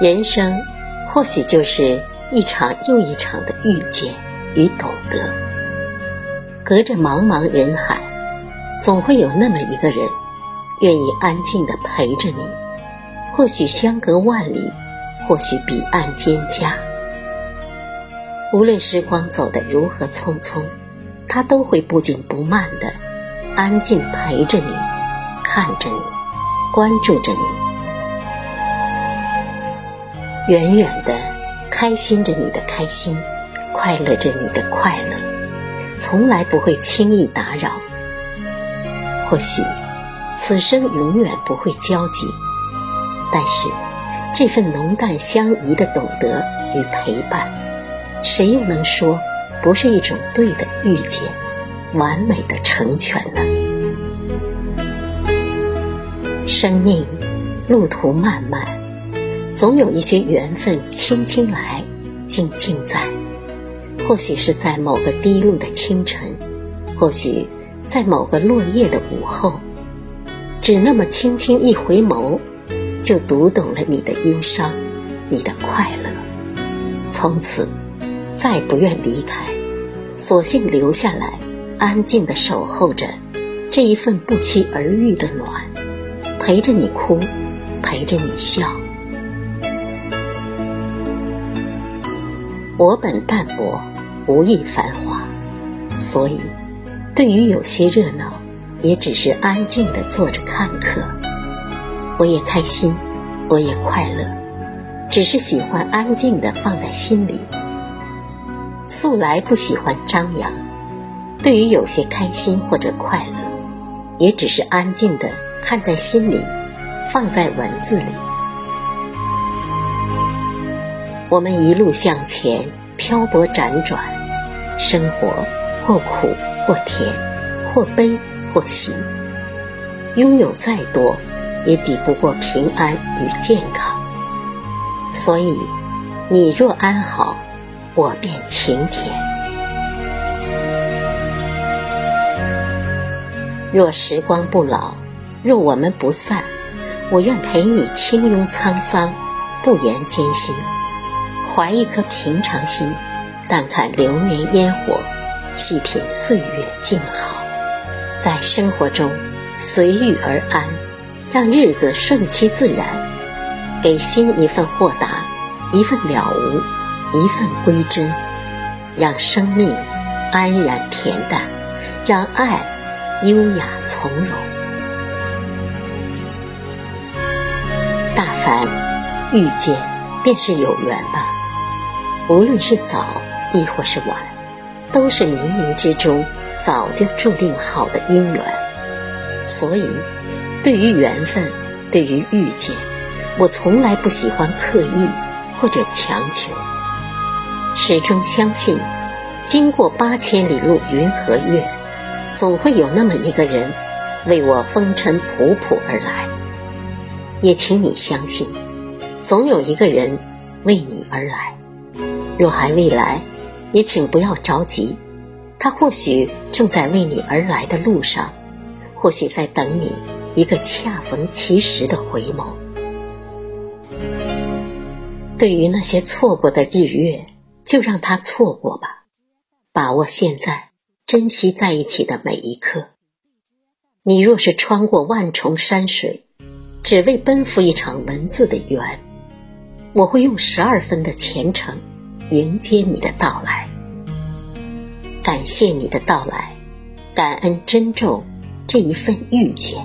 人生或许就是一场又一场的遇见与懂得。隔着茫茫人海，总会有那么一个人，愿意安静的陪着你。或许相隔万里，或许彼岸蒹葭。无论时光走得如何匆匆，他都会不紧不慢的安静陪着你，看着你，关注着你。远远的，开心着你的开心，快乐着你的快乐，从来不会轻易打扰。或许，此生永远不会交集，但是，这份浓淡相宜的懂得与陪伴，谁又能说不是一种对的遇见，完美的成全呢？生命，路途漫漫。总有一些缘分轻轻来，静静在。或许是在某个低露的清晨，或许在某个落叶的午后，只那么轻轻一回眸，就读懂了你的忧伤，你的快乐。从此，再不愿离开，索性留下来，安静的守候着这一份不期而遇的暖，陪着你哭，陪着你笑。我本淡泊，无意繁华，所以对于有些热闹，也只是安静的坐着看客。我也开心，我也快乐，只是喜欢安静的放在心里。素来不喜欢张扬，对于有些开心或者快乐，也只是安静的看在心里，放在文字里。我们一路向前，漂泊辗转，生活或苦或甜，或悲或喜。拥有再多，也抵不过平安与健康。所以，你若安好，我便晴天。若时光不老，若我们不散，我愿陪你轻拥沧桑，不言艰辛。怀一颗平常心，淡看流年烟火，细品岁月静好，在生活中随遇而安，让日子顺其自然，给心一份豁达，一份了无，一份归真，让生命安然恬淡，让爱优雅从容。大凡遇见，便是有缘吧。无论是早亦或是晚，都是冥冥之中早就注定好的姻缘。所以，对于缘分，对于遇见，我从来不喜欢刻意或者强求。始终相信，经过八千里路云和月，总会有那么一个人，为我风尘仆仆而来。也请你相信，总有一个人为你而来。若还未来，也请不要着急，他或许正在为你而来的路上，或许在等你一个恰逢其时的回眸。对于那些错过的日月，就让它错过吧，把握现在，珍惜在一起的每一刻。你若是穿过万重山水，只为奔赴一场文字的缘，我会用十二分的虔诚。迎接你的到来，感谢你的到来，感恩珍重这一份遇见。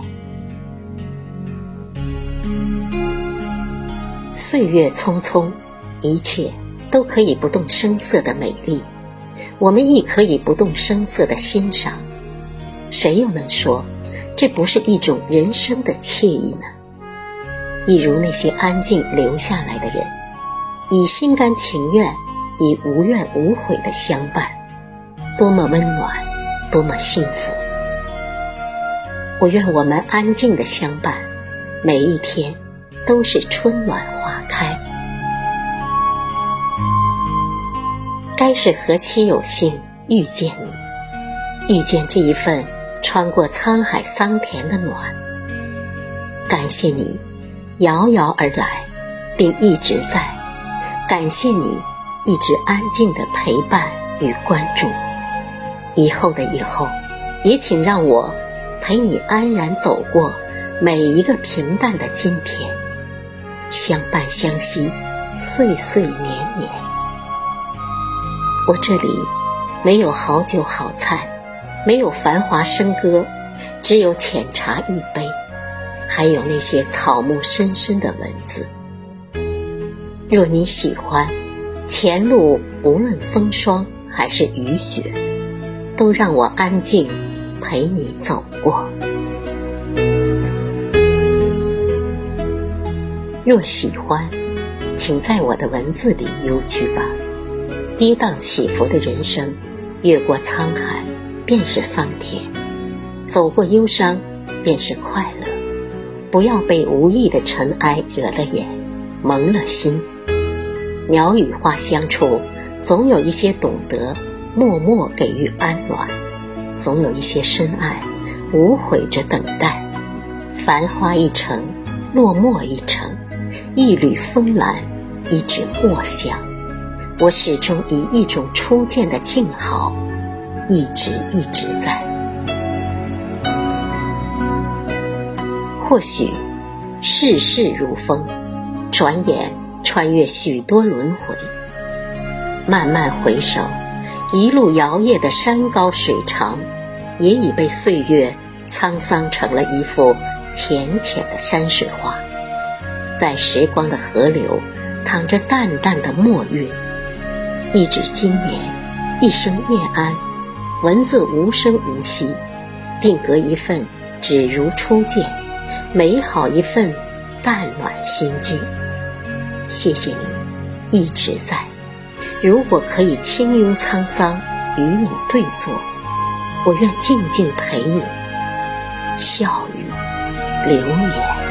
岁月匆匆，一切都可以不动声色的美丽，我们亦可以不动声色的欣赏。谁又能说这不是一种人生的惬意呢？一如那些安静留下来的人，以心甘情愿。以无怨无悔的相伴，多么温暖，多么幸福！我愿我们安静的相伴，每一天都是春暖花开。该是何其有幸遇见你，遇见这一份穿过沧海桑田的暖。感谢你，遥遥而来，并一直在。感谢你一直安静的陪伴与关注。以后的以后，也请让我陪你安然走过每一个平淡的今天，相伴相惜，岁岁年年。我这里没有好酒好菜，没有繁华笙歌，只有浅茶一杯，还有那些草木深深的文字。若你喜欢，前路无论风霜还是雨雪。都让我安静陪你走过。若喜欢，请在我的文字里幽居吧。跌宕起伏的人生，越过沧海便是桑田，走过忧伤便是快乐。不要被无意的尘埃惹了眼，蒙了心。鸟语花香处，总有一些懂得。默默给予安暖，总有一些深爱，无悔着等待。繁花一程，落寞一程，一缕风澜，一纸墨香。我始终以一种初见的静好，一直一直在。或许世事如风，转眼穿越许多轮回，慢慢回首。一路摇曳的山高水长，也已被岁月沧桑成了一幅浅浅的山水画，在时光的河流，淌着淡淡的墨韵。一纸经年，一生念安，文字无声无息，定格一份只如初见，美好一份淡暖心境。谢谢你，一直在。如果可以轻拥沧桑，与你对坐，我愿静静陪你，笑语流年。